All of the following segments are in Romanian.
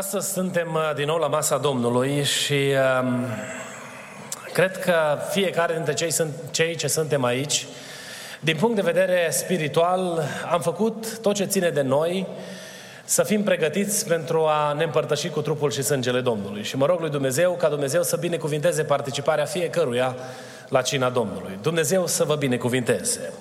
Astăzi suntem uh, din nou la masa Domnului și um, cred că fiecare dintre cei, sunt, cei ce suntem aici, din punct de vedere spiritual, am făcut tot ce ține de noi să fim pregătiți pentru a ne împărtăși cu trupul și sângele Domnului. Și mă rog lui Dumnezeu ca Dumnezeu să binecuvinteze participarea fiecăruia la cina Domnului. Dumnezeu să vă binecuvinteze.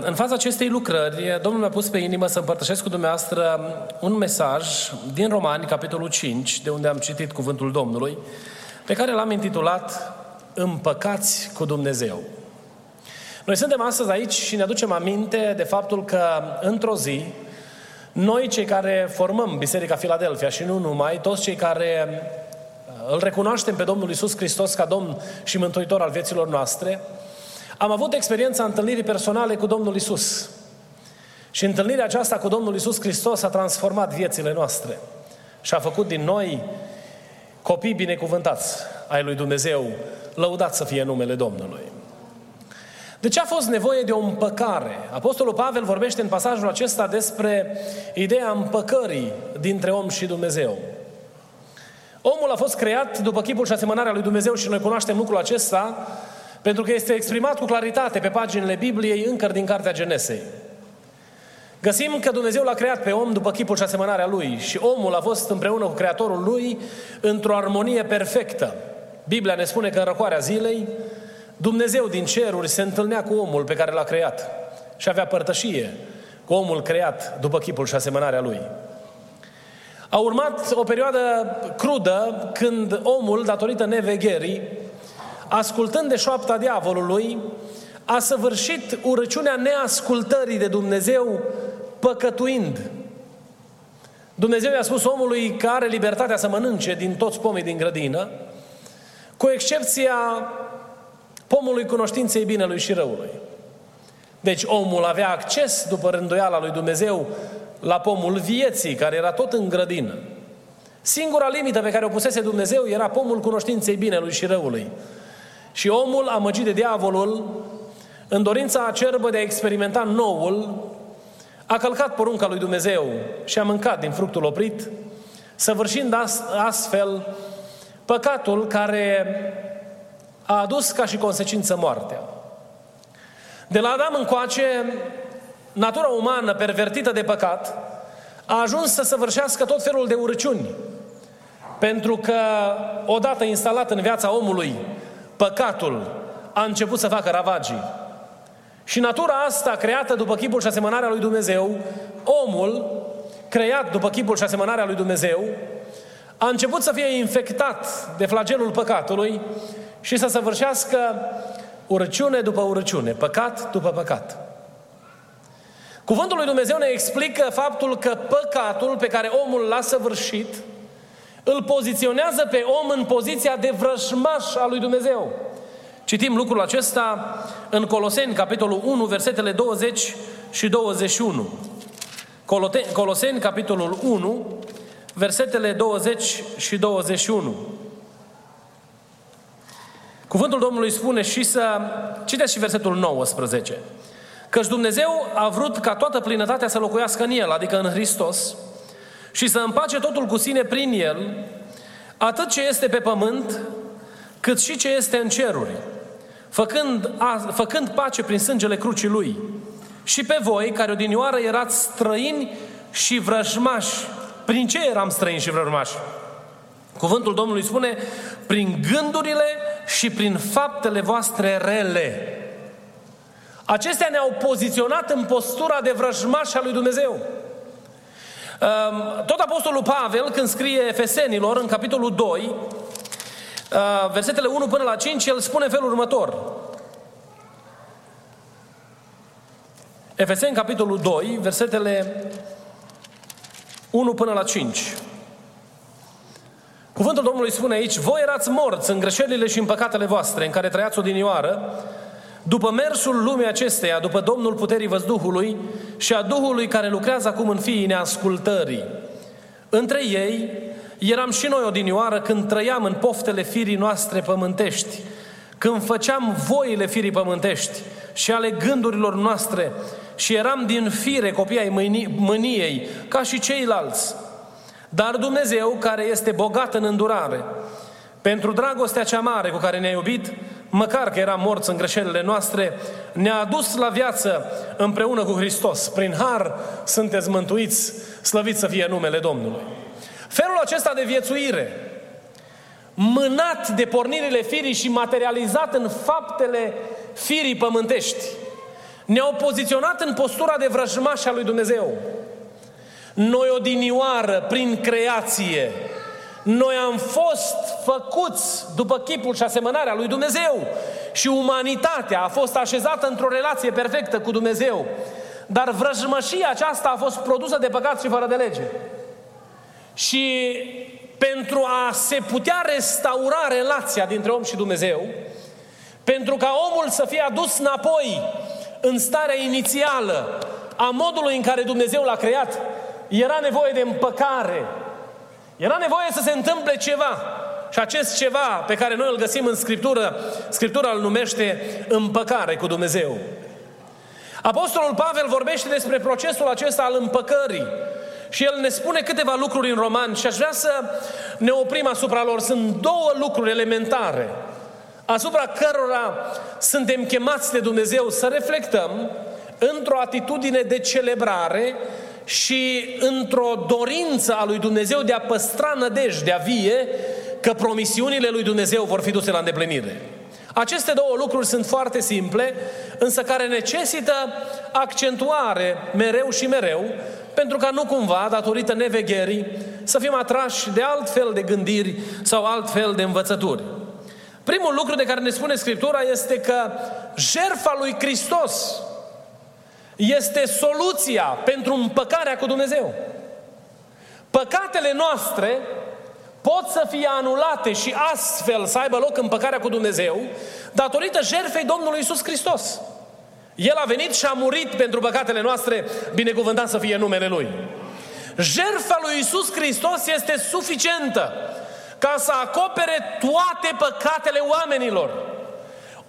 În fața acestei lucrări, Domnul mi-a pus pe inimă să împărtășesc cu dumneavoastră un mesaj din Romani, capitolul 5, de unde am citit cuvântul Domnului, pe care l-am intitulat Împăcați cu Dumnezeu. Noi suntem astăzi aici și ne aducem aminte de faptul că într-o zi, noi cei care formăm Biserica Filadelfia și nu numai, toți cei care îl recunoaștem pe Domnul Isus Hristos ca Domn și Mântuitor al vieților noastre, am avut experiența întâlnirii personale cu Domnul Isus. Și întâlnirea aceasta cu Domnul Isus Hristos a transformat viețile noastre și a făcut din noi copii binecuvântați ai lui Dumnezeu, lăudat să fie numele Domnului. De ce a fost nevoie de o împăcare? Apostolul Pavel vorbește în pasajul acesta despre ideea împăcării dintre om și Dumnezeu. Omul a fost creat după chipul și asemănarea lui Dumnezeu și noi cunoaștem lucrul acesta pentru că este exprimat cu claritate pe paginile Bibliei încă din Cartea Genesei. Găsim că Dumnezeu l-a creat pe om după chipul și asemănarea lui și omul a fost împreună cu Creatorul lui într-o armonie perfectă. Biblia ne spune că în răcoarea zilei Dumnezeu din ceruri se întâlnea cu omul pe care l-a creat și avea părtășie cu omul creat după chipul și asemănarea lui. A urmat o perioadă crudă când omul, datorită nevegherii, ascultând de șoapta diavolului, a săvârșit urăciunea neascultării de Dumnezeu, păcătuind. Dumnezeu i-a spus omului că are libertatea să mănânce din toți pomii din grădină, cu excepția pomului cunoștinței binelui și răului. Deci omul avea acces, după rânduiala lui Dumnezeu, la pomul vieții, care era tot în grădină. Singura limită pe care o pusese Dumnezeu era pomul cunoștinței binelui și răului. Și omul, amăgit de diavolul, în dorința acerbă de a experimenta noul, a călcat porunca lui Dumnezeu și a mâncat din fructul oprit, săvârșind astfel păcatul care a adus ca și consecință moartea. De la Adam încoace, natura umană pervertită de păcat a ajuns să săvârșească tot felul de urăciuni. Pentru că, odată instalat în viața omului păcatul a început să facă ravagii. Și natura asta, creată după chipul și asemănarea lui Dumnezeu, omul, creat după chipul și asemănarea lui Dumnezeu, a început să fie infectat de flagelul păcatului și să săvârșească urăciune după urăciune, păcat după păcat. Cuvântul lui Dumnezeu ne explică faptul că păcatul pe care omul l-a săvârșit îl poziționează pe om în poziția de vrășmaș al lui Dumnezeu. Citim lucrul acesta în Coloseni, capitolul 1, versetele 20 și 21. Coloseni, capitolul 1, versetele 20 și 21. Cuvântul Domnului spune și să... Citeți și versetul 19. Căci Dumnezeu a vrut ca toată plinătatea să locuiască în El, adică în Hristos, și să împace totul cu sine prin El, atât ce este pe pământ, cât și ce este în ceruri, făcând, a, făcând pace prin sângele crucii Lui. Și pe voi, care odinioară erați străini și vrăjmași. Prin ce eram străini și vrăjmași? Cuvântul Domnului spune, prin gândurile și prin faptele voastre rele. Acestea ne-au poziționat în postura de vrăjmaș al lui Dumnezeu. Ehm, tot Apostolul Pavel, când scrie Efesenilor, în capitolul 2, ehm, versetele 1 până la 5, el spune felul următor. Efeseni, capitolul 2, versetele 1 până la 5. Cuvântul Domnului spune aici, voi erați morți în greșelile și în păcatele voastre, în care trăiați odinioară, după mersul lumii acesteia, după Domnul puterii văzduhului și a Duhului care lucrează acum în fiii neascultării. Între ei eram și noi odinioară când trăiam în poftele firii noastre pământești, când făceam voile firii pământești și ale gândurilor noastre și eram din fire copii ai mâniei, ca și ceilalți. Dar Dumnezeu, care este bogat în îndurare, pentru dragostea cea mare cu care ne-a iubit, măcar că eram morți în greșelile noastre, ne-a adus la viață împreună cu Hristos. Prin har sunteți mântuiți, slăviți să fie numele Domnului. Felul acesta de viețuire, mânat de pornirile firii și materializat în faptele firii pământești, ne-au poziționat în postura de vrăjmaș a lui Dumnezeu. Noi odinioară, prin creație, noi am fost făcuți după chipul și asemănarea lui Dumnezeu și umanitatea a fost așezată într-o relație perfectă cu Dumnezeu. Dar vrăjmășia aceasta a fost produsă de păcat și fără de lege. Și pentru a se putea restaura relația dintre om și Dumnezeu, pentru ca omul să fie adus înapoi în starea inițială a modului în care Dumnezeu l-a creat, era nevoie de împăcare. Era nevoie să se întâmple ceva. Și acest ceva pe care noi îl găsim în Scriptură, Scriptura îl numește împăcare cu Dumnezeu. Apostolul Pavel vorbește despre procesul acesta al împăcării. Și el ne spune câteva lucruri în roman și aș vrea să ne oprim asupra lor. Sunt două lucruri elementare asupra cărora suntem chemați de Dumnezeu să reflectăm într-o atitudine de celebrare și într-o dorință a lui Dumnezeu de a păstra nădejdea vie că promisiunile lui Dumnezeu vor fi duse la îndeplinire. Aceste două lucruri sunt foarte simple, însă care necesită accentuare mereu și mereu, pentru ca nu cumva, datorită nevegherii, să fim atrași de alt fel de gândiri sau alt fel de învățături. Primul lucru de care ne spune Scriptura este că jertfa lui Hristos este soluția pentru împăcarea cu Dumnezeu. Păcatele noastre pot să fie anulate și astfel să aibă loc împăcarea cu Dumnezeu datorită jertfei Domnului Isus Hristos. El a venit și a murit pentru păcatele noastre, binecuvântat să fie numele Lui. Jertfa lui Isus Hristos este suficientă ca să acopere toate păcatele oamenilor.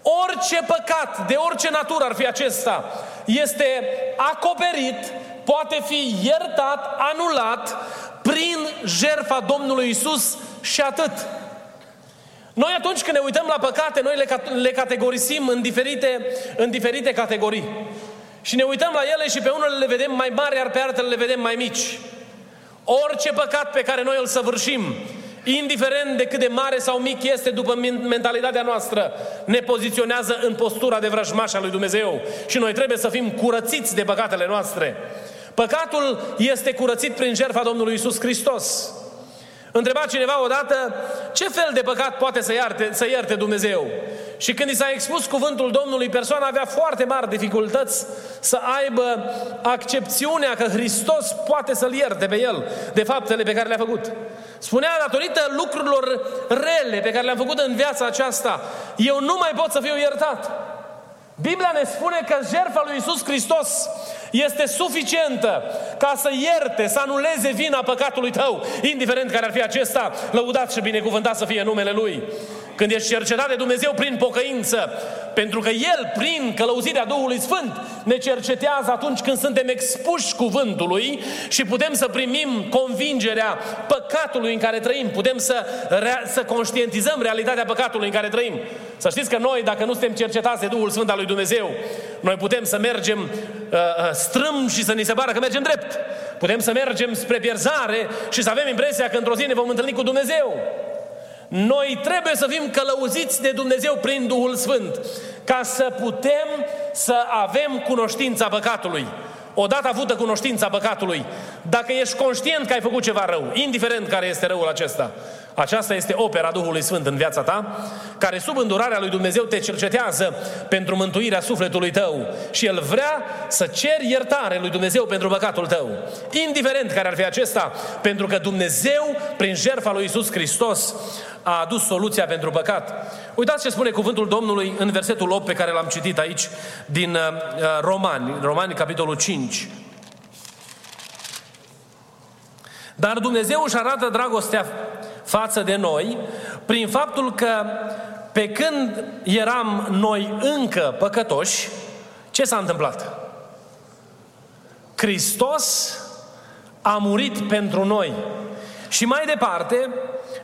Orice păcat, de orice natură ar fi acesta, este acoperit, poate fi iertat, anulat prin jertfa Domnului Isus și atât. Noi atunci când ne uităm la păcate, noi le, le categorisim în diferite, în diferite categorii. Și ne uităm la ele și pe unele le vedem mai mari, iar pe altele le vedem mai mici. Orice păcat pe care noi îl săvârșim, indiferent de cât de mare sau mic este după mentalitatea noastră, ne poziționează în postura de vrăjmașa lui Dumnezeu. Și noi trebuie să fim curățiți de păcatele noastre. Păcatul este curățit prin jertfa Domnului Isus Hristos. Întreba cineva odată ce fel de păcat poate să ierte, să ierte Dumnezeu. Și când i s-a expus cuvântul Domnului, persoana avea foarte mari dificultăți să aibă accepțiunea că Hristos poate să-l ierte pe el de faptele pe care le-a făcut. Spunea, datorită lucrurilor rele pe care le-am făcut în viața aceasta, eu nu mai pot să fiu iertat. Biblia ne spune că jertfa lui Isus Hristos este suficientă ca să ierte, să anuleze vina păcatului tău, indiferent care ar fi acesta, lăudat și binecuvântat să fie numele Lui. Când ești cercetat de Dumnezeu prin pocăință, pentru că El, prin călăuzirea Duhului Sfânt, ne cercetează atunci când suntem expuși cuvântului și putem să primim convingerea păcatului în care trăim, putem să, să conștientizăm realitatea păcatului în care trăim. Să știți că noi, dacă nu suntem cercetați de Duhul Sfânt al lui Dumnezeu, noi putem să mergem uh, uh strâm și să ni se pară că mergem drept. Putem să mergem spre pierzare și să avem impresia că într-o zi ne vom întâlni cu Dumnezeu. Noi trebuie să fim călăuziți de Dumnezeu prin Duhul Sfânt, ca să putem să avem cunoștința păcatului. Odată avută cunoștința păcatului, dacă ești conștient că ai făcut ceva rău, indiferent care este răul acesta, Aceasta este opera Duhului Sfânt în viața ta, care sub îndurarea lui Dumnezeu te cercetează pentru mântuirea sufletului tău și El vrea să ceri iertare lui Dumnezeu pentru păcatul tău. Indiferent care ar fi acesta, pentru că Dumnezeu, prin jertfa lui Isus Hristos, a adus soluția pentru păcat. Uitați ce spune cuvântul Domnului în versetul 8 pe care l-am citit aici din uh, Romani, Romani capitolul 5. Dar Dumnezeu își arată dragostea față de noi prin faptul că pe când eram noi încă păcătoși, ce s-a întâmplat? Hristos a murit pentru noi. Și mai departe,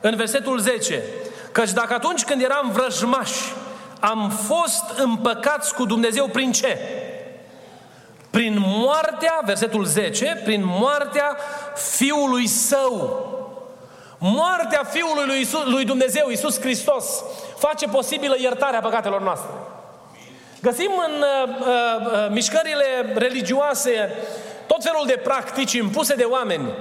în versetul 10, căci dacă atunci când eram vrăjmași, am fost împăcați cu Dumnezeu prin ce? Prin moartea, versetul 10, prin moartea Fiului Său. Moartea Fiului lui, Isus, lui Dumnezeu, Isus Hristos, face posibilă iertarea păcatelor noastre. Găsim în uh, uh, uh, mișcările religioase tot felul de practici impuse de oameni,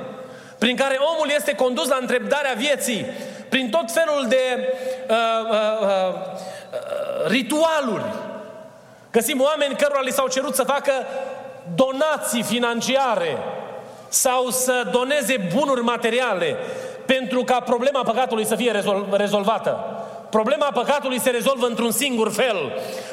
prin care omul este condus la întrebarea vieții, prin tot felul de uh, uh, uh, ritualuri. Găsim oameni cărora li s-au cerut să facă donații financiare sau să doneze bunuri materiale pentru ca problema păcatului să fie rezol- rezolvată. Problema păcatului se rezolvă într-un singur fel.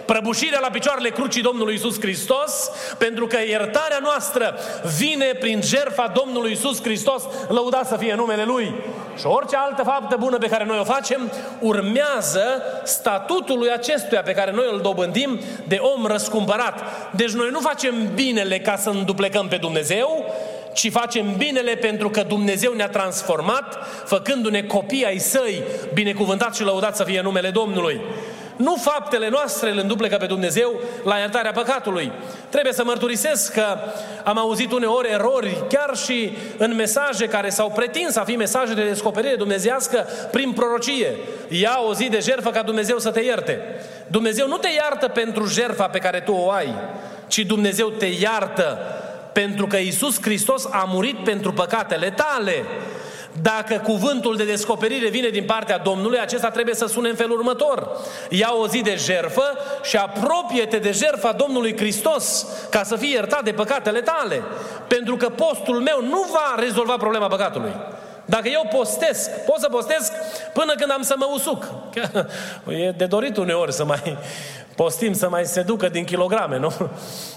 Prăbușirea la picioarele crucii Domnului Isus Hristos, pentru că iertarea noastră vine prin jertfa Domnului Isus Hristos, lăudat să fie numele Lui. Și orice altă faptă bună pe care noi o facem, urmează statutului acestuia pe care noi îl dobândim de om răscumpărat. Deci noi nu facem binele ca să înduplecăm pe Dumnezeu, ci facem binele pentru că Dumnezeu ne-a transformat, făcându-ne copii ai săi, binecuvântat și lăudat să fie numele Domnului. Nu faptele noastre îl înduplecă pe Dumnezeu la iertarea păcatului. Trebuie să mărturisesc că am auzit uneori erori, chiar și în mesaje care s-au pretins a fi mesaje de descoperire dumnezească prin prorocie. Ia o zi de jertfă ca Dumnezeu să te ierte. Dumnezeu nu te iartă pentru jertfa pe care tu o ai, ci Dumnezeu te iartă pentru că Isus Hristos a murit pentru păcatele tale. Dacă cuvântul de descoperire vine din partea Domnului, acesta trebuie să sune în felul următor. Ia o zi de jerfă și apropie-te de jerfa Domnului Hristos ca să fii iertat de păcatele tale. Pentru că postul meu nu va rezolva problema păcatului. Dacă eu postesc, pot să postesc până când am să mă usuc. E de dorit uneori să mai postim, să mai se ducă din kilograme, nu?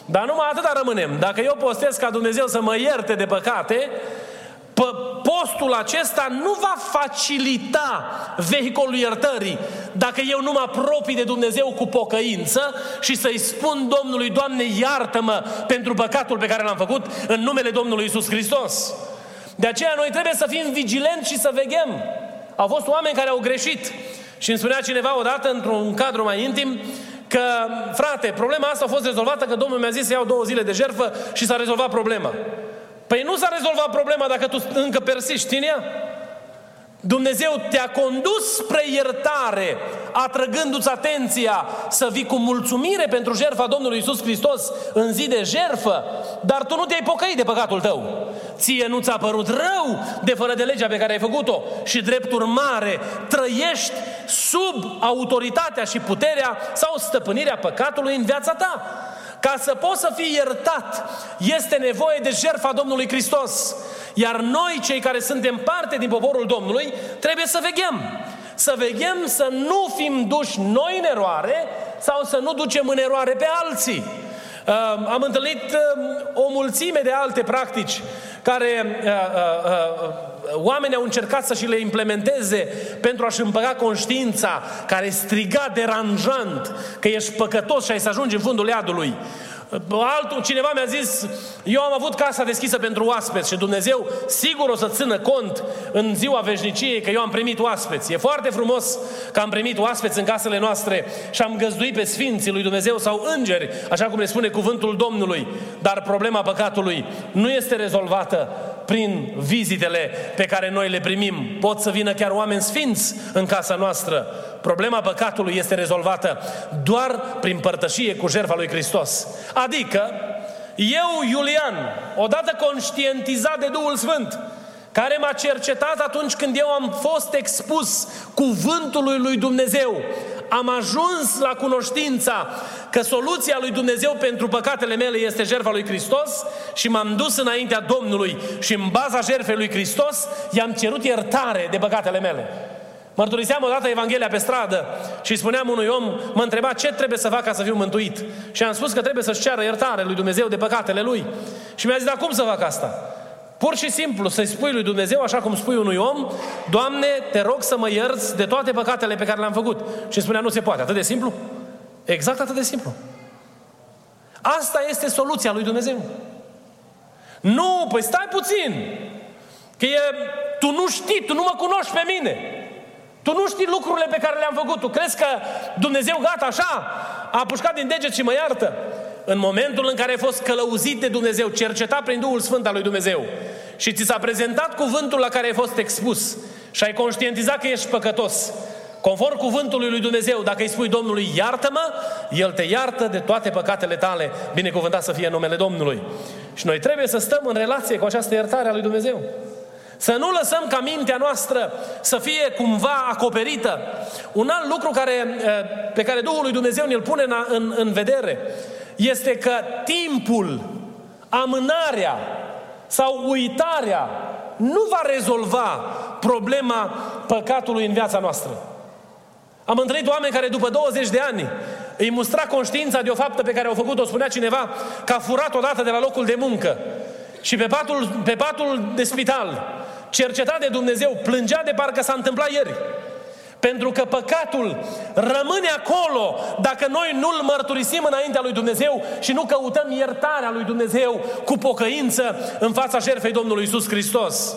Dar numai atâta rămânem. Dacă eu postez ca Dumnezeu să mă ierte de păcate, postul acesta nu va facilita vehiculul iertării dacă eu nu mă apropii de Dumnezeu cu pocăință și să-i spun Domnului, Doamne, iartă-mă pentru păcatul pe care l-am făcut în numele Domnului Isus Hristos. De aceea noi trebuie să fim vigilenți și să veghem. Au fost oameni care au greșit. Și îmi spunea cineva odată, într-un cadru mai intim, că, frate, problema asta a fost rezolvată, că Domnul mi-a zis să iau două zile de jertfă și s-a rezolvat problema. Păi nu s-a rezolvat problema dacă tu încă persiști în ea. Dumnezeu te-a condus spre iertare, atrăgându-ți atenția să vii cu mulțumire pentru jertfa Domnului Isus Hristos în zi de jertfă, dar tu nu te-ai pocăit de păcatul tău. Ție nu ți-a părut rău de fără de legea pe care ai făcut-o și drept urmare trăiești sub autoritatea și puterea sau stăpânirea păcatului în viața ta. Ca să poți să fii iertat, este nevoie de jertfa Domnului Hristos. Iar noi, cei care suntem parte din poporul Domnului, trebuie să veghem. Să veghem să nu fim duși noi în eroare sau să nu ducem în eroare pe alții. Uh, am întâlnit uh, o mulțime de alte practici care uh, uh, uh, oamenii au încercat să și le implementeze pentru a-și împăca conștiința care striga deranjant că ești păcătos și ai să ajungi în fundul iadului. Altul, cineva mi-a zis, eu am avut casa deschisă pentru oaspeți și Dumnezeu sigur o să țină cont în ziua veșniciei că eu am primit oaspeți. E foarte frumos că am primit oaspeți în casele noastre și am găzduit pe Sfinții lui Dumnezeu sau îngeri, așa cum ne spune cuvântul Domnului. Dar problema păcatului nu este rezolvată prin vizitele pe care noi le primim. Pot să vină chiar oameni sfinți în casa noastră. Problema păcatului este rezolvată doar prin părtășie cu jertfa lui Hristos. Adică, eu, Iulian, odată conștientizat de Duhul Sfânt, care m-a cercetat atunci când eu am fost expus cuvântului lui Dumnezeu. Am ajuns la cunoștința că soluția lui Dumnezeu pentru păcatele mele este jertfa lui Hristos și m-am dus înaintea Domnului și în baza jertfei lui Hristos i-am cerut iertare de păcatele mele. Mărturiseam odată Evanghelia pe stradă și spuneam unui om, mă întreba ce trebuie să fac ca să fiu mântuit. Și am spus că trebuie să-și ceară iertare lui Dumnezeu de păcatele lui. Și mi-a zis, dar cum să fac asta? Pur și simplu să-i spui lui Dumnezeu, așa cum spui unui om, Doamne, te rog să mă ierți de toate păcatele pe care le-am făcut. Și spunea, nu se poate. Atât de simplu? Exact atât de simplu. Asta este soluția lui Dumnezeu. Nu, păi stai puțin. Că e, tu nu știi, tu nu mă cunoști pe mine. Tu nu știi lucrurile pe care le-am făcut. Tu crezi că Dumnezeu gata așa? A apușcat din deget și mă iartă în momentul în care ai fost călăuzit de Dumnezeu, cercetat prin Duhul Sfânt al lui Dumnezeu și ți s-a prezentat cuvântul la care ai fost expus și ai conștientizat că ești păcătos, conform cuvântului lui Dumnezeu, dacă îi spui Domnului, iartă-mă, El te iartă de toate păcatele tale, binecuvântat să fie numele Domnului. Și noi trebuie să stăm în relație cu această iertare a lui Dumnezeu. Să nu lăsăm ca mintea noastră să fie cumva acoperită. Un alt lucru care, eh, pe care Duhul lui Dumnezeu ne-l pune în, în, în vedere este că timpul, amânarea sau uitarea nu va rezolva problema păcatului în viața noastră. Am întâlnit oameni care după 20 de ani îi mustra conștiința de o faptă pe care au făcut-o, spunea cineva, că a furat odată de la locul de muncă și pe patul, pe patul de spital, cercetat de Dumnezeu, plângea de parcă s-a întâmplat ieri. Pentru că păcatul rămâne acolo dacă noi nu-L mărturisim înaintea lui Dumnezeu și nu căutăm iertarea lui Dumnezeu cu pocăință în fața jertfei Domnului Isus Hristos.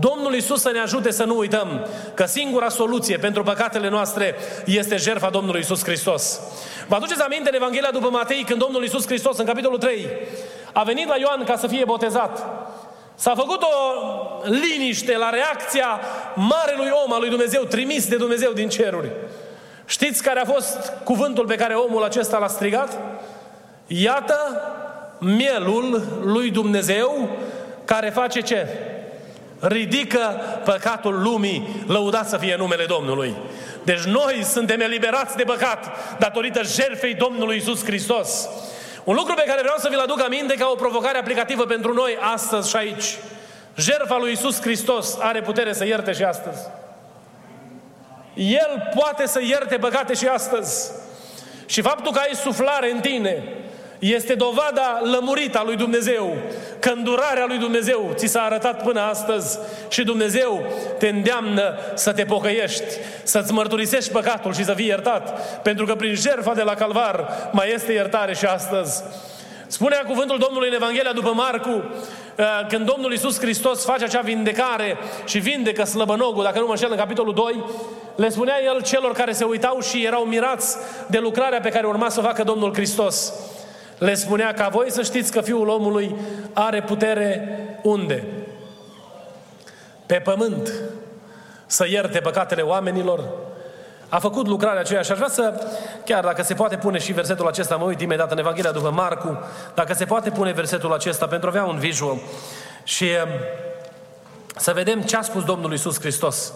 Domnul Isus să ne ajute să nu uităm că singura soluție pentru păcatele noastre este jertfa Domnului Isus Hristos. Vă aduceți aminte în Evanghelia după Matei când Domnul Isus Hristos în capitolul 3 a venit la Ioan ca să fie botezat. S-a făcut o liniște la reacția marelui om al lui Dumnezeu, trimis de Dumnezeu din ceruri. Știți care a fost cuvântul pe care omul acesta l-a strigat? Iată mielul lui Dumnezeu care face ce? Ridică păcatul lumii, lăudat să fie numele Domnului. Deci noi suntem eliberați de păcat datorită jertfei Domnului Isus Hristos. Un lucru pe care vreau să vi-l aduc aminte ca o provocare aplicativă pentru noi astăzi și aici. Jertfa lui Isus Hristos are putere să ierte și astăzi. El poate să ierte păcate și astăzi. Și faptul că ai suflare în tine, este dovada lămurită a lui Dumnezeu, că îndurarea lui Dumnezeu ți s-a arătat până astăzi și Dumnezeu te îndeamnă să te pocăiești, să-ți mărturisești păcatul și să fii iertat, pentru că prin jertfa de la Calvar mai este iertare și astăzi. Spunea cuvântul Domnului în Evanghelia după Marcu, uh, când Domnul Iisus Hristos face acea vindecare și vindecă slăbănogul, dacă nu mă înșel, în capitolul 2, le spunea El celor care se uitau și erau mirați de lucrarea pe care urma să o facă Domnul Hristos le spunea ca voi să știți că Fiul omului are putere unde? Pe pământ să ierte păcatele oamenilor. A făcut lucrarea aceea și aș vrea să, chiar dacă se poate pune și versetul acesta, mă uit imediat în Evanghelia după Marcu, dacă se poate pune versetul acesta pentru a avea un visual și um, să vedem ce a spus Domnul Iisus Hristos.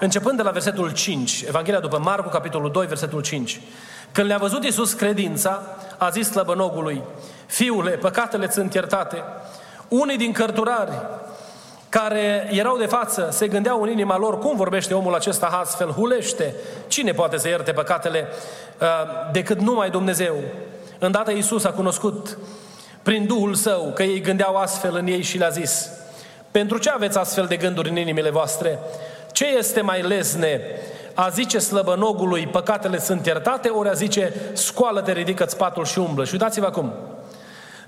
Începând de la versetul 5, Evanghelia după Marcu, capitolul 2, versetul 5. Când le-a văzut Iisus credința, a zis slăbănogului, Fiule, păcatele sunt iertate. Unii din cărturari care erau de față se gândeau în inima lor, cum vorbește omul acesta astfel, hulește, cine poate să ierte păcatele uh, decât numai Dumnezeu. Îndată Iisus a cunoscut prin Duhul Său că ei gândeau astfel în ei și le-a zis, pentru ce aveți astfel de gânduri în inimile voastre? Ce este mai lesne? A zice slăbănogului, păcatele sunt iertate, ori a zice, scoală-te, ridică-ți patul și umblă. Și uitați-vă acum.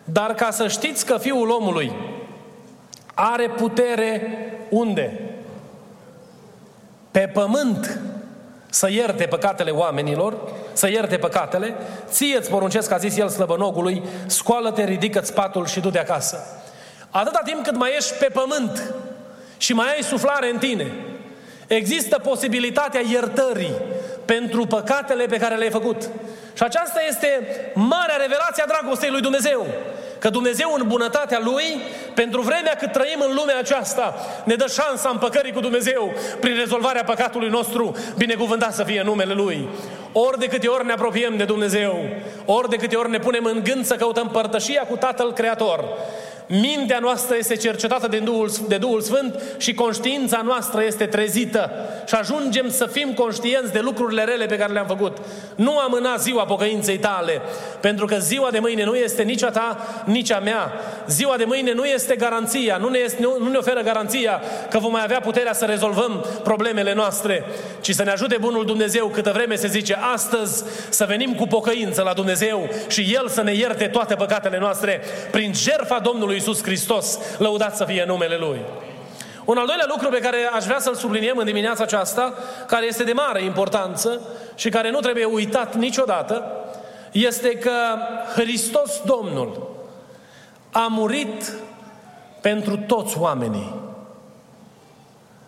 Dar ca să știți că Fiul omului are putere unde? Pe pământ să ierte păcatele oamenilor, să ierte păcatele, ție îți poruncesc, a zis el slăbănogului, scoală-te, ridică-ți patul și du-te acasă. Atâta timp cât mai ești pe pământ și mai ai suflare în tine, Există posibilitatea iertării pentru păcatele pe care le-ai făcut. Și aceasta este marea revelație a dragostei lui Dumnezeu. că Dumnezeu în bunătatea Lui, pentru vremea cât trăim în lumea aceasta, ne dă șansa împăcării cu Dumnezeu prin rezolvarea păcatului nostru, binecuvântat să fie numele Lui. Ori de câte ori ne apropiem de Dumnezeu, ori de câte ori ne punem în gând să căutăm părtășia cu Tatăl Creator, Mintea noastră este cercetată de Duhul, de Duhul Sfânt și conștiința noastră este trezită. Și ajungem să fim conștienți de lucrurile rele pe care le-am făcut. Nu amâna ziua pocăinței tale, pentru că ziua de mâine nu este nici a ta, nici a mea. Ziua de mâine nu este garanția, nu ne, este, nu, nu ne oferă garanția că vom mai avea puterea să rezolvăm problemele noastre, ci să ne ajute Bunul Dumnezeu câtă vreme se zice astăzi să venim cu pocăință la Dumnezeu și El să ne ierte toate păcatele noastre prin jertfa Domnului Isus Hristos, lăudat să fie numele Lui. Un al doilea lucru pe care aș vrea să-l subliniem în dimineața aceasta, care este de mare importanță și care nu trebuie uitat niciodată, este că Hristos Domnul a murit pentru toți oamenii.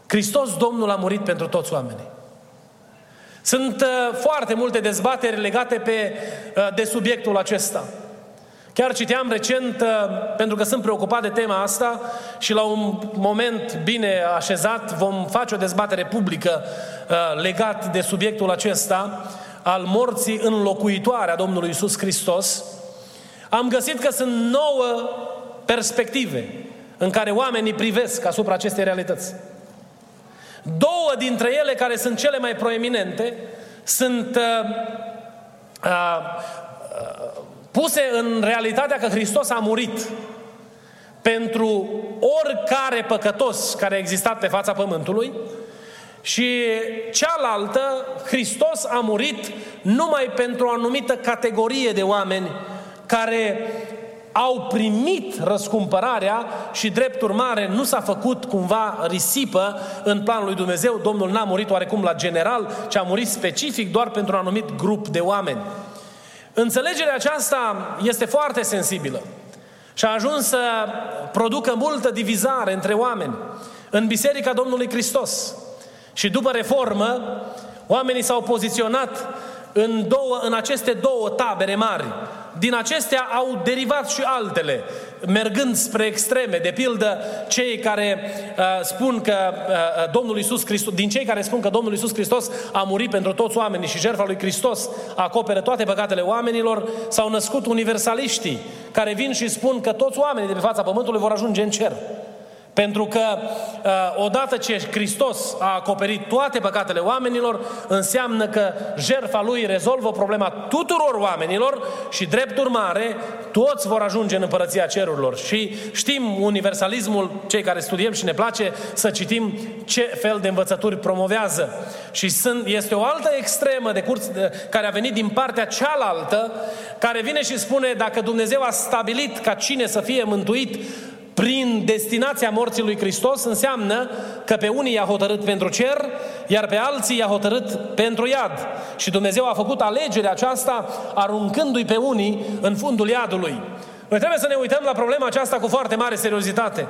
Hristos Domnul a murit pentru toți oamenii. Sunt uh, foarte multe dezbateri legate pe, uh, de subiectul acesta. Chiar citeam recent, uh, pentru că sunt preocupat de tema asta și la un moment bine așezat vom face o dezbatere publică uh, legat de subiectul acesta al morții înlocuitoare a Domnului Isus Hristos. Am găsit că sunt nouă perspective în care oamenii privesc asupra acestei realități. Două dintre ele care sunt cele mai proeminente sunt uh, uh, puse în realitatea că Hristos a murit pentru oricare păcătos care a existat pe fața pământului și cealaltă, Hristos a murit numai pentru o anumită categorie de oameni care au primit răscumpărarea și drept urmare nu s-a făcut cumva risipă în planul lui Dumnezeu. Domnul n-a murit oarecum la general, ci a murit specific doar pentru un anumit grup de oameni. Înțelegerea aceasta este foarte sensibilă și a ajuns să producă multă divizare între oameni în Biserica Domnului Hristos. Și după reformă, oamenii s-au poziționat în, două, în aceste două tabere mari. Din acestea au derivat și altele, mergând spre extreme. De pildă, cei care uh, spun că uh, Domnul Isus Hristos, din cei care spun că Domnul Isus Hristos a murit pentru toți oamenii și jertfa lui Hristos acoperă toate păcatele oamenilor, s-au născut universaliștii care vin și spun că toți oamenii de pe fața pământului vor ajunge în cer. Pentru că uh, odată ce Hristos a acoperit toate păcatele oamenilor, înseamnă că jertfa Lui rezolvă problema tuturor oamenilor și drept urmare toți vor ajunge în împărăția cerurilor. Și știm universalismul, cei care studiem și ne place să citim ce fel de învățături promovează. Și sunt, este o altă extremă de curs de, care a venit din partea cealaltă, care vine și spune dacă Dumnezeu a stabilit ca cine să fie mântuit, prin destinația morții lui Hristos înseamnă că pe unii i-a hotărât pentru cer, iar pe alții i-a hotărât pentru iad. Și Dumnezeu a făcut alegerea aceasta aruncându-i pe unii în fundul iadului. Noi trebuie să ne uităm la problema aceasta cu foarte mare seriozitate.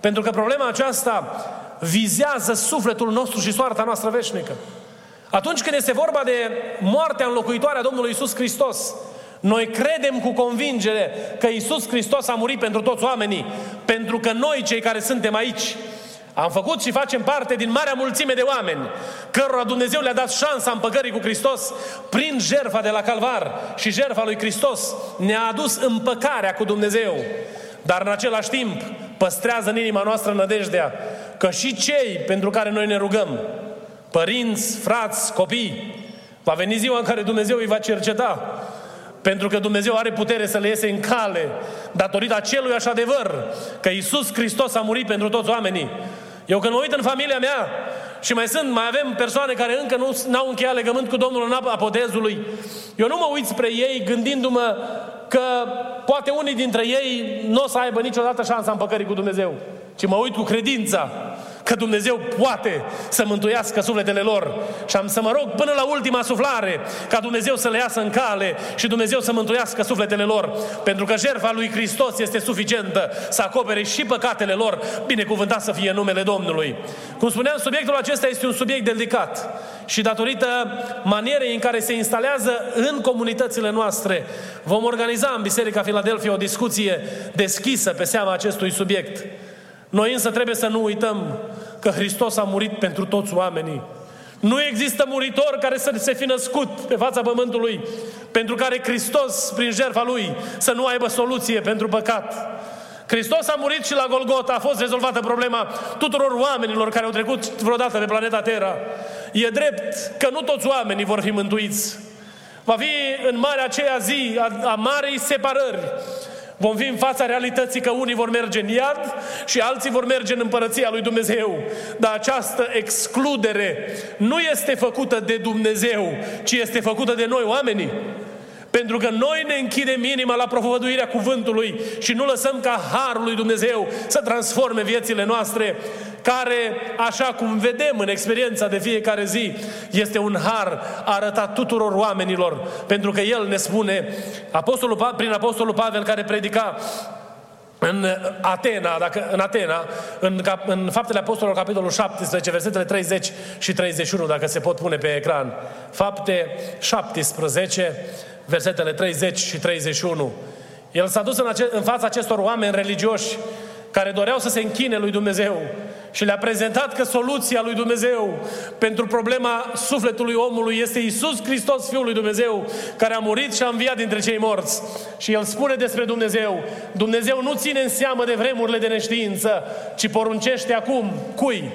Pentru că problema aceasta vizează sufletul nostru și soarta noastră veșnică. Atunci când este vorba de moartea înlocuitoare a Domnului Isus Hristos, noi credem cu convingere că Isus Hristos a murit pentru toți oamenii, pentru că noi, cei care suntem aici, am făcut și facem parte din marea mulțime de oameni cărora Dumnezeu le-a dat șansa împăcării cu Hristos prin jertfa de la Calvar și jertfa lui Hristos ne-a adus împăcarea cu Dumnezeu. Dar în același timp păstrează în inima noastră nădejdea că și cei pentru care noi ne rugăm, părinți, frați, copii, va veni ziua în care Dumnezeu îi va cerceta pentru că Dumnezeu are putere să le iese în cale datorită acelui așa adevăr că Isus Hristos a murit pentru toți oamenii. Eu când mă uit în familia mea și mai sunt, mai avem persoane care încă nu au încheiat legământ cu Domnul în apodezului, eu nu mă uit spre ei gândindu-mă că poate unii dintre ei nu o să aibă niciodată șansa împăcării cu Dumnezeu, ci mă uit cu credința că Dumnezeu poate să mântuiască sufletele lor. Și am să mă rog până la ultima suflare ca Dumnezeu să le iasă în cale și Dumnezeu să mântuiască sufletele lor. Pentru că jertfa lui Hristos este suficientă să acopere și păcatele lor. Binecuvântat să fie numele Domnului. Cum spuneam, subiectul acesta este un subiect delicat. Și datorită manierei în care se instalează în comunitățile noastre, vom organiza în Biserica Filadelfia o discuție deschisă pe seama acestui subiect. Noi însă trebuie să nu uităm că Hristos a murit pentru toți oamenii. Nu există muritor care să se fi născut pe fața pământului, pentru care Hristos, prin jertfa Lui, să nu aibă soluție pentru păcat. Hristos a murit și la Golgota a fost rezolvată problema tuturor oamenilor care au trecut vreodată pe planeta Terra. E drept că nu toți oamenii vor fi mântuiți. Va fi în marea aceea zi a, a marei separări Vom fi în fața realității că unii vor merge în iad și alții vor merge în împărăția lui Dumnezeu. Dar această excludere nu este făcută de Dumnezeu, ci este făcută de noi oamenii. Pentru că noi ne închidem inima la propovăduirea cuvântului și nu lăsăm ca Harul lui Dumnezeu să transforme viețile noastre, care, așa cum vedem în experiența de fiecare zi, este un har arătat tuturor oamenilor. Pentru că El ne spune, Apostolul, prin Apostolul Pavel care predica în Atena, dacă, în Atena, în, în Faptele Apostolilor, capitolul 17, versetele 30 și 31, dacă se pot pune pe ecran. Fapte 17, versetele 30 și 31. El s-a dus în, ace- în fața acestor oameni religioși care doreau să se închine lui Dumnezeu și le-a prezentat că soluția lui Dumnezeu pentru problema sufletului omului este Isus Hristos, Fiul lui Dumnezeu, care a murit și a înviat dintre cei morți. Și el spune despre Dumnezeu, Dumnezeu nu ține în seamă de vremurile de neștiință, ci poruncește acum, cui?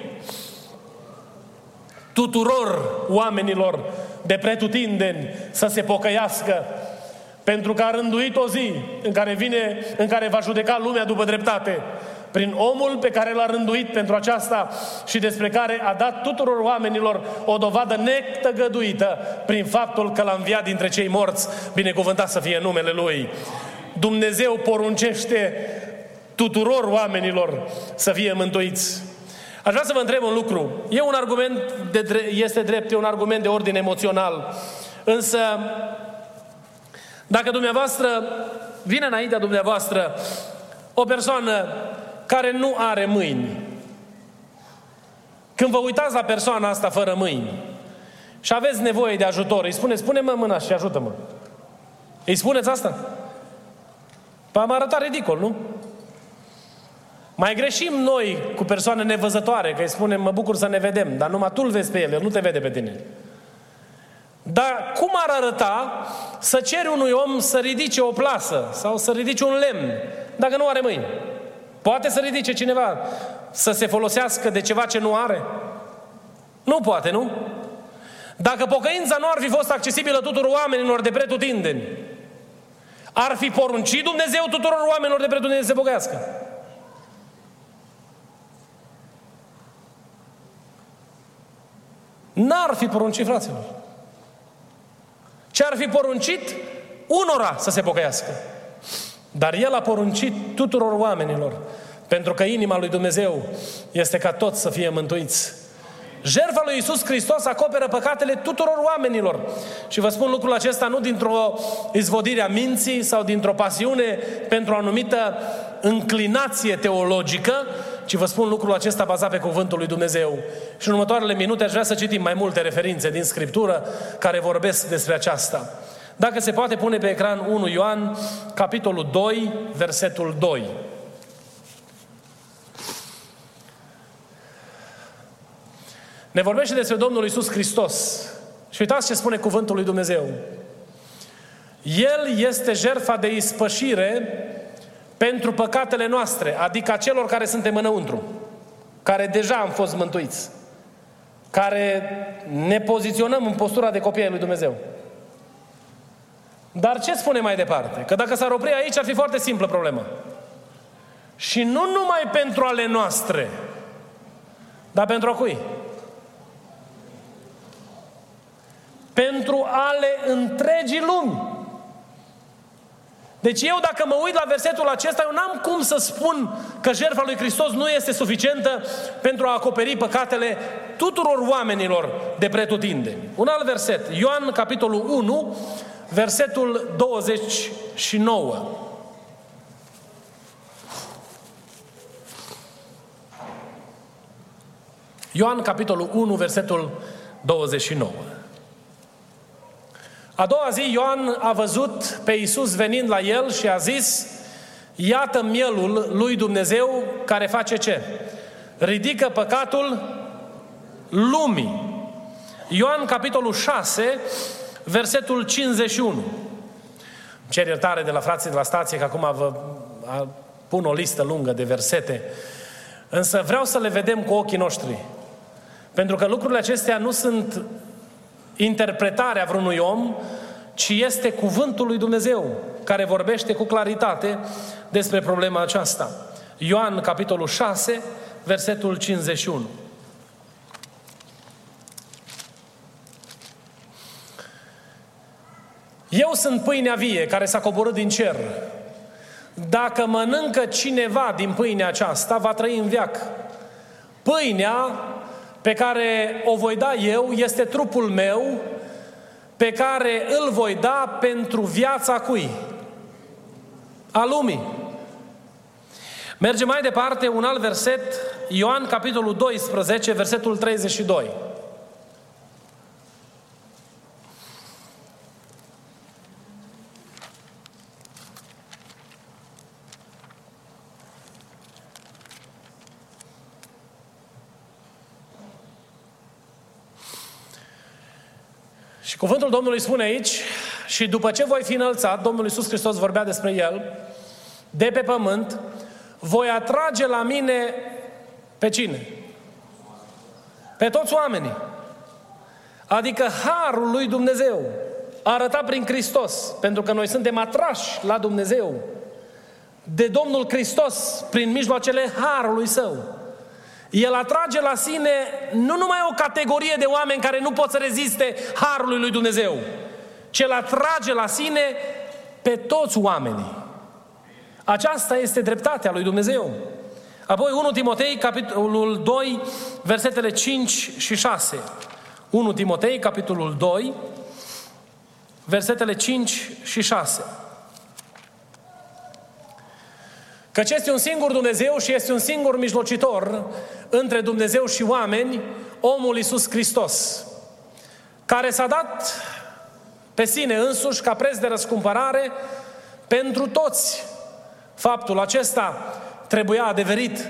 Tuturor oamenilor de pretutindeni să se pocăiască pentru că a rânduit o zi în care vine, în care va judeca lumea după dreptate prin omul pe care l-a rânduit pentru aceasta și despre care a dat tuturor oamenilor o dovadă netăgăduită prin faptul că l-a înviat dintre cei morți, binecuvântat să fie numele Lui. Dumnezeu poruncește tuturor oamenilor să fie mântuiți. Aș vrea să vă întreb un lucru. E un argument, de, este drept, e un argument de ordine emoțional. Însă, dacă dumneavoastră, vine înaintea dumneavoastră o persoană care nu are mâini, când vă uitați la persoana asta fără mâini și aveți nevoie de ajutor, îi spuneți, spune-mă mâna și ajută-mă. Îi spuneți asta? Păi am arătat ridicol, nu? Mai greșim noi cu persoane nevăzătoare, că îi spunem, mă bucur să ne vedem, dar numai tu îl vezi pe el, el nu te vede pe tine. Dar cum ar arăta să ceri unui om să ridice o plasă sau să ridice un lemn, dacă nu are mâini? Poate să ridice cineva să se folosească de ceva ce nu are? Nu poate, nu? Dacă pocăința nu ar fi fost accesibilă tuturor oamenilor de pretutindeni, ar fi poruncit Dumnezeu tuturor oamenilor de pretutindeni să se pocăiască. N-ar fi poruncit, fraților. Ce ar fi poruncit? Unora să se pocăiască. Dar El a poruncit tuturor oamenilor, pentru că inima lui Dumnezeu este ca toți să fie mântuiți. Jertfa lui Isus Hristos acoperă păcatele tuturor oamenilor. Și vă spun lucrul acesta nu dintr-o izvodire a minții sau dintr-o pasiune pentru o anumită înclinație teologică, ci vă spun lucrul acesta bazat pe cuvântul lui Dumnezeu. Și în următoarele minute aș vrea să citim mai multe referințe din Scriptură care vorbesc despre aceasta. Dacă se poate pune pe ecran 1 Ioan, capitolul 2, versetul 2. Ne vorbește despre Domnul Isus Hristos. Și uitați ce spune cuvântul lui Dumnezeu. El este jertfa de ispășire pentru păcatele noastre, adică a celor care suntem înăuntru, care deja am fost mântuiți, care ne poziționăm în postura de copii ai lui Dumnezeu. Dar ce spune mai departe? Că dacă s-ar opri aici, ar fi foarte simplă problema. Și nu numai pentru ale noastre, dar pentru a cui? Pentru ale întregii lumi. Deci eu dacă mă uit la versetul acesta, eu n-am cum să spun că jertfa lui Hristos nu este suficientă pentru a acoperi păcatele tuturor oamenilor de pretutindeni. Un alt verset, Ioan capitolul 1, versetul 29. Ioan capitolul 1, versetul 29. A doua zi Ioan a văzut pe Iisus venind la el și a zis, iată mielul lui Dumnezeu care face ce? Ridică păcatul lumii. Ioan capitolul 6, versetul 51. Cer iertare de la frații de la stație că acum vă pun o listă lungă de versete. Însă vreau să le vedem cu ochii noștri. Pentru că lucrurile acestea nu sunt interpretarea vreunui om, ci este cuvântul lui Dumnezeu care vorbește cu claritate despre problema aceasta. Ioan, capitolul 6, versetul 51. Eu sunt pâinea vie care s-a coborât din cer. Dacă mănâncă cineva din pâinea aceasta, va trăi în viac. Pâinea pe care o voi da eu este trupul meu pe care îl voi da pentru viața cui? A lumii. Mergem mai departe, un alt verset, Ioan, capitolul 12, versetul 32. Cuvântul Domnului spune aici, și după ce voi fi înălțat, Domnul Iisus Hristos vorbea despre El, de pe pământ, voi atrage la mine pe cine? Pe toți oamenii. Adică harul lui Dumnezeu arătat prin Hristos, pentru că noi suntem atrași la Dumnezeu de Domnul Hristos prin mijloacele harului Său. El atrage la sine nu numai o categorie de oameni care nu pot să reziste harului lui Dumnezeu, ci el atrage la sine pe toți oamenii. Aceasta este dreptatea lui Dumnezeu. Apoi 1 Timotei, capitolul 2, versetele 5 și 6. 1 Timotei, capitolul 2, versetele 5 și 6. Căci este un singur Dumnezeu și este un singur mijlocitor între Dumnezeu și oameni, omul Iisus Hristos, care s-a dat pe sine însuși ca preț de răscumpărare pentru toți. Faptul acesta trebuia adeverit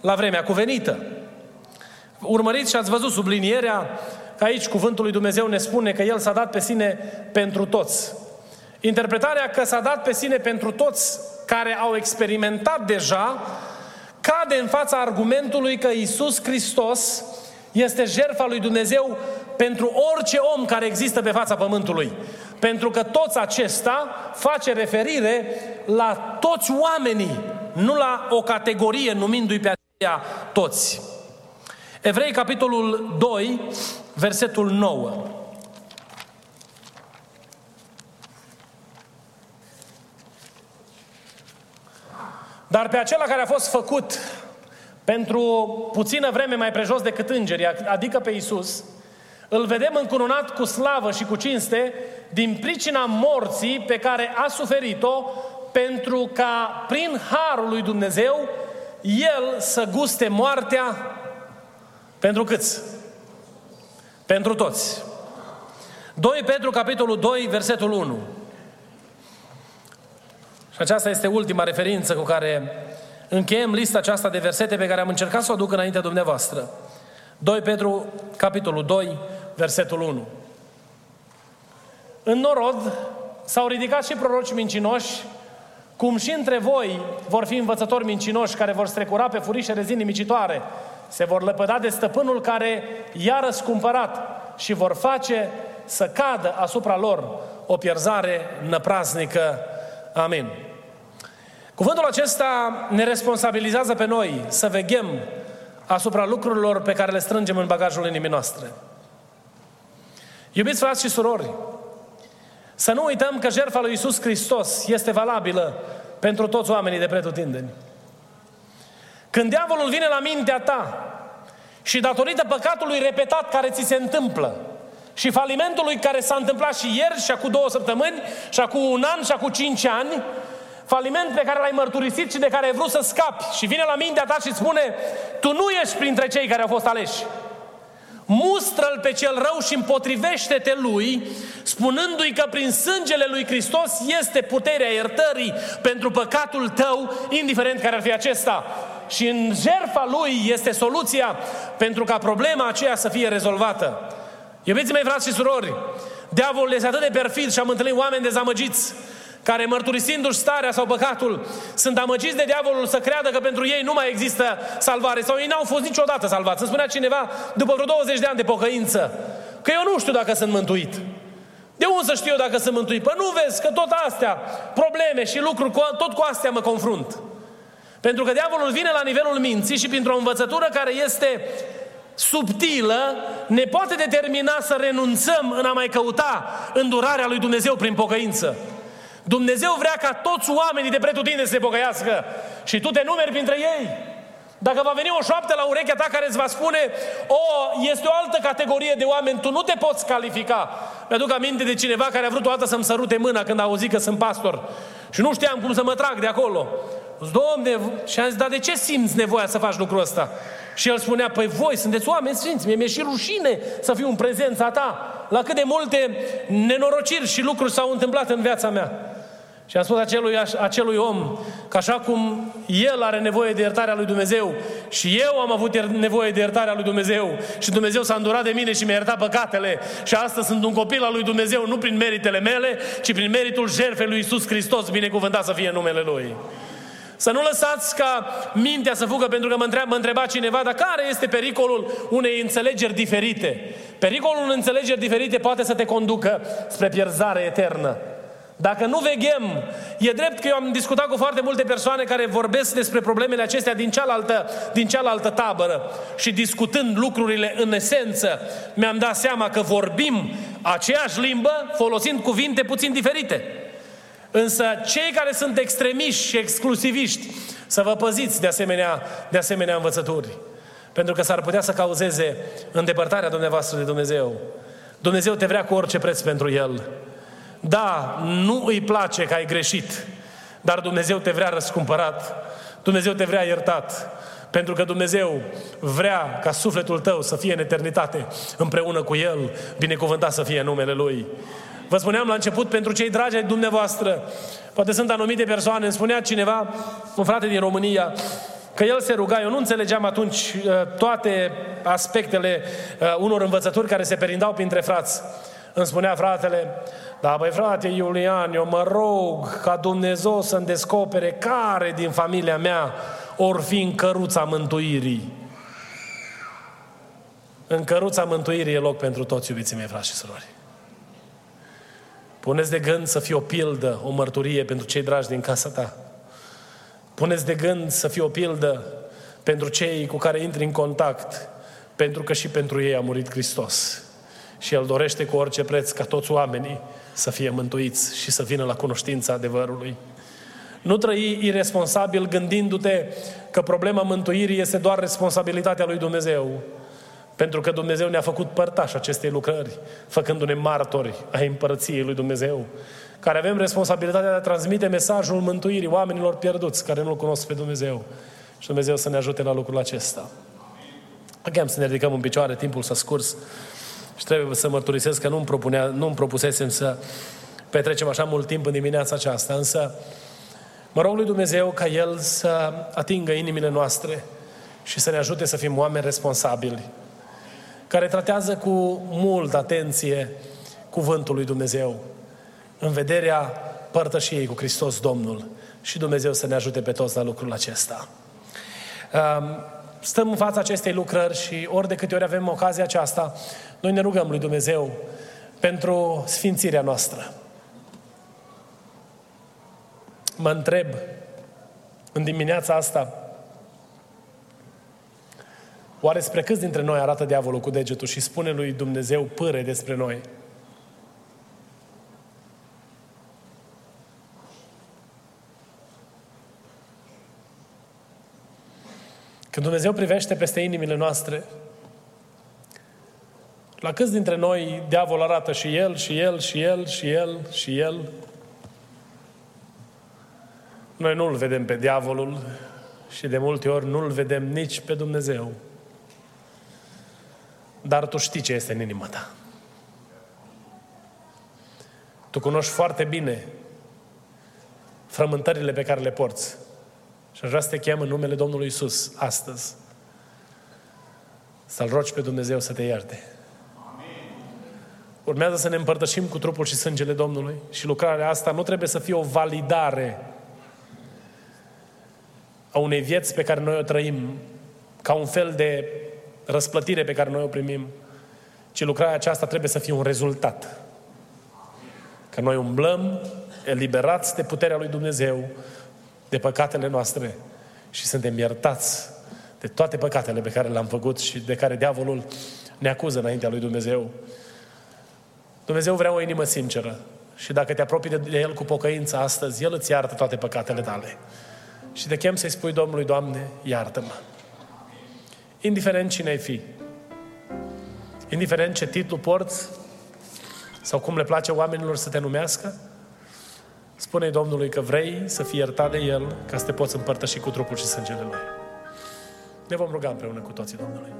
la vremea cuvenită. Urmăriți și ați văzut sublinierea că aici cuvântul lui Dumnezeu ne spune că El s-a dat pe sine pentru toți. Interpretarea că s-a dat pe sine pentru toți care au experimentat deja cade în fața argumentului că Isus Hristos este jertfa lui Dumnezeu pentru orice om care există pe fața pământului. Pentru că toți acesta face referire la toți oamenii, nu la o categorie numindu-i pe aceea toți. Evrei, capitolul 2, versetul 9. Dar pe acela care a fost făcut pentru puțină vreme mai prejos decât îngerii, adică pe Isus, îl vedem încununat cu slavă și cu cinste din pricina morții pe care a suferit-o pentru ca prin harul lui Dumnezeu el să guste moartea pentru câți? Pentru toți. 2 Petru, capitolul 2, versetul 1. Și aceasta este ultima referință cu care încheiem lista aceasta de versete pe care am încercat să o aduc înaintea dumneavoastră. 2 Petru, capitolul 2, versetul 1. În norod s-au ridicat și proroci mincinoși, cum și între voi vor fi învățători mincinoși care vor strecura pe furișe rezini nimicitoare, se vor lăpăda de stăpânul care i-a răscumpărat și vor face să cadă asupra lor o pierzare năpraznică. Amin. Cuvântul acesta ne responsabilizează pe noi să veghem asupra lucrurilor pe care le strângem în bagajul inimii noastre. Iubiți frați și surori, Să nu uităm că jertfa lui Isus Hristos este valabilă pentru toți oamenii de pretutindeni. Când diavolul vine la mintea ta și datorită păcatului repetat care ți se întâmplă și falimentului care s-a întâmplat și ieri și acum două săptămâni și acum un an și acum cinci ani, faliment pe care l-ai mărturisit și de care ai vrut să scapi și vine la mintea ta și spune tu nu ești printre cei care au fost aleși. Mustră-l pe cel rău și împotrivește-te lui, spunându-i că prin sângele lui Hristos este puterea iertării pentru păcatul tău, indiferent care ar fi acesta. Și în jertfa lui este soluția pentru ca problema aceea să fie rezolvată. Iubiți mei, frați și surori, diavolul este atât de perfid și am întâlnit oameni dezamăgiți care mărturisindu-și starea sau păcatul, sunt amăgiți de diavolul să creadă că pentru ei nu mai există salvare sau ei n-au fost niciodată salvați. Îmi spunea cineva, după vreo 20 de ani de pocăință, că eu nu știu dacă sunt mântuit. De unde să știu eu dacă sunt mântuit? Păi nu vezi că tot astea, probleme și lucruri, tot cu astea mă confrunt. Pentru că diavolul vine la nivelul minții și printr-o învățătură care este subtilă, ne poate determina să renunțăm în a mai căuta îndurarea lui Dumnezeu prin pocăință. Dumnezeu vrea ca toți oamenii de pretutinde să se pocăiască și tu te numeri printre ei. Dacă va veni o șoaptă la urechea ta care îți va spune O, este o altă categorie de oameni, tu nu te poți califica. Mi-aduc aminte de cineva care a vrut o dată să-mi sărute mâna când a auzit că sunt pastor. Și nu știam cum să mă trag de acolo. Domne, și am zis, dar de ce simți nevoia să faci lucrul ăsta? Și el spunea, păi voi sunteți oameni sfinți, mie mi-e și rușine să fiu în prezența ta. La cât de multe nenorociri și lucruri s-au întâmplat în viața mea. Și am spus acelui, acelui om că așa cum el are nevoie de iertarea lui Dumnezeu și eu am avut nevoie de iertarea lui Dumnezeu și Dumnezeu s-a îndurat de mine și mi-a iertat păcatele și astăzi sunt un copil al lui Dumnezeu nu prin meritele mele, ci prin meritul jertfei lui Isus Hristos, binecuvântat să fie numele Lui. Să nu lăsați ca mintea să fugă, pentru că mă întreba, mă întreba cineva, dar care este pericolul unei înțelegeri diferite? Pericolul unei înțelegeri diferite poate să te conducă spre pierzare eternă. Dacă nu veghem, e drept că eu am discutat cu foarte multe persoane care vorbesc despre problemele acestea din cealaltă, din cealaltă tabără și discutând lucrurile în esență, mi-am dat seama că vorbim aceeași limbă folosind cuvinte puțin diferite. Însă cei care sunt extremiști și exclusiviști, să vă păziți de asemenea, de asemenea învățături. Pentru că s-ar putea să cauzeze îndepărtarea dumneavoastră de Dumnezeu. Dumnezeu te vrea cu orice preț pentru El. Da, nu îi place că ai greșit, dar Dumnezeu te vrea răscumpărat, Dumnezeu te vrea iertat, pentru că Dumnezeu vrea ca sufletul tău să fie în eternitate împreună cu El, binecuvântat să fie numele Lui. Vă spuneam la început, pentru cei dragi ai dumneavoastră, poate sunt anumite persoane, îmi spunea cineva, un frate din România, că el se ruga, eu nu înțelegeam atunci uh, toate aspectele uh, unor învățături care se perindau printre frați. Îmi spunea fratele, da, băi frate Iulian, eu mă rog ca Dumnezeu să-mi descopere care din familia mea or fi în căruța mântuirii. În căruța mântuirii e loc pentru toți, iubiții mei, frați și surori. Puneți de gând să fie o pildă, o mărturie pentru cei dragi din casa ta. Puneți de gând să fie o pildă pentru cei cu care intri în contact, pentru că și pentru ei a murit Hristos. Și El dorește cu orice preț ca toți oamenii să fie mântuiți și să vină la cunoștința adevărului. Nu trăi irresponsabil gândindu-te că problema mântuirii este doar responsabilitatea lui Dumnezeu. Pentru că Dumnezeu ne-a făcut părtași acestei lucrări, făcându-ne martori ai împărăției lui Dumnezeu, care avem responsabilitatea de a transmite mesajul mântuirii oamenilor pierduți care nu-L cunosc pe Dumnezeu. Și Dumnezeu să ne ajute la lucrul acesta. Acum să ne ridicăm în picioare, timpul s-a scurs. Și trebuie să mărturisesc că nu-mi, propunea, nu-mi propusesem să petrecem așa mult timp în dimineața aceasta, însă mă rog lui Dumnezeu ca El să atingă inimile noastre și să ne ajute să fim oameni responsabili, care tratează cu multă atenție cuvântul lui Dumnezeu, în vederea părtășiei cu Hristos Domnul și Dumnezeu să ne ajute pe toți la lucrul acesta. Stăm în fața acestei lucrări și ori de câte ori avem ocazia aceasta, noi ne rugăm lui Dumnezeu pentru sfințirea noastră. Mă întreb în dimineața asta, oare spre câți dintre noi arată diavolul cu degetul și spune lui Dumnezeu pâre despre noi? Când Dumnezeu privește peste inimile noastre, la câți dintre noi diavol arată și el, și el, și el, și el, și el? Noi nu-l vedem pe diavolul și de multe ori nu-l vedem nici pe Dumnezeu. Dar tu știi ce este în inima ta. Tu cunoști foarte bine frământările pe care le porți. Și aș vrea să te chem în numele Domnului Isus astăzi. Să-L rogi pe Dumnezeu să te ierte. Urmează să ne împărtășim cu trupul și sângele Domnului și lucrarea asta nu trebuie să fie o validare a unei vieți pe care noi o trăim, ca un fel de răsplătire pe care noi o primim, ci lucrarea aceasta trebuie să fie un rezultat. Că noi umblăm eliberați de puterea lui Dumnezeu, de păcatele noastre și suntem iertați de toate păcatele pe care le-am făcut și de care diavolul ne acuză înaintea lui Dumnezeu. Dumnezeu vrea o inimă sinceră și dacă te apropii de El cu pocăință astăzi, El îți iartă toate păcatele tale. Și te chem să-i spui Domnului, Doamne, iartă-mă. Indiferent cine ai fi, indiferent ce titlu porți sau cum le place oamenilor să te numească, spune Domnului că vrei să fii iertat de El ca să te poți împărtăși cu trupul și sângele Lui. Ne vom ruga împreună cu toții Domnului.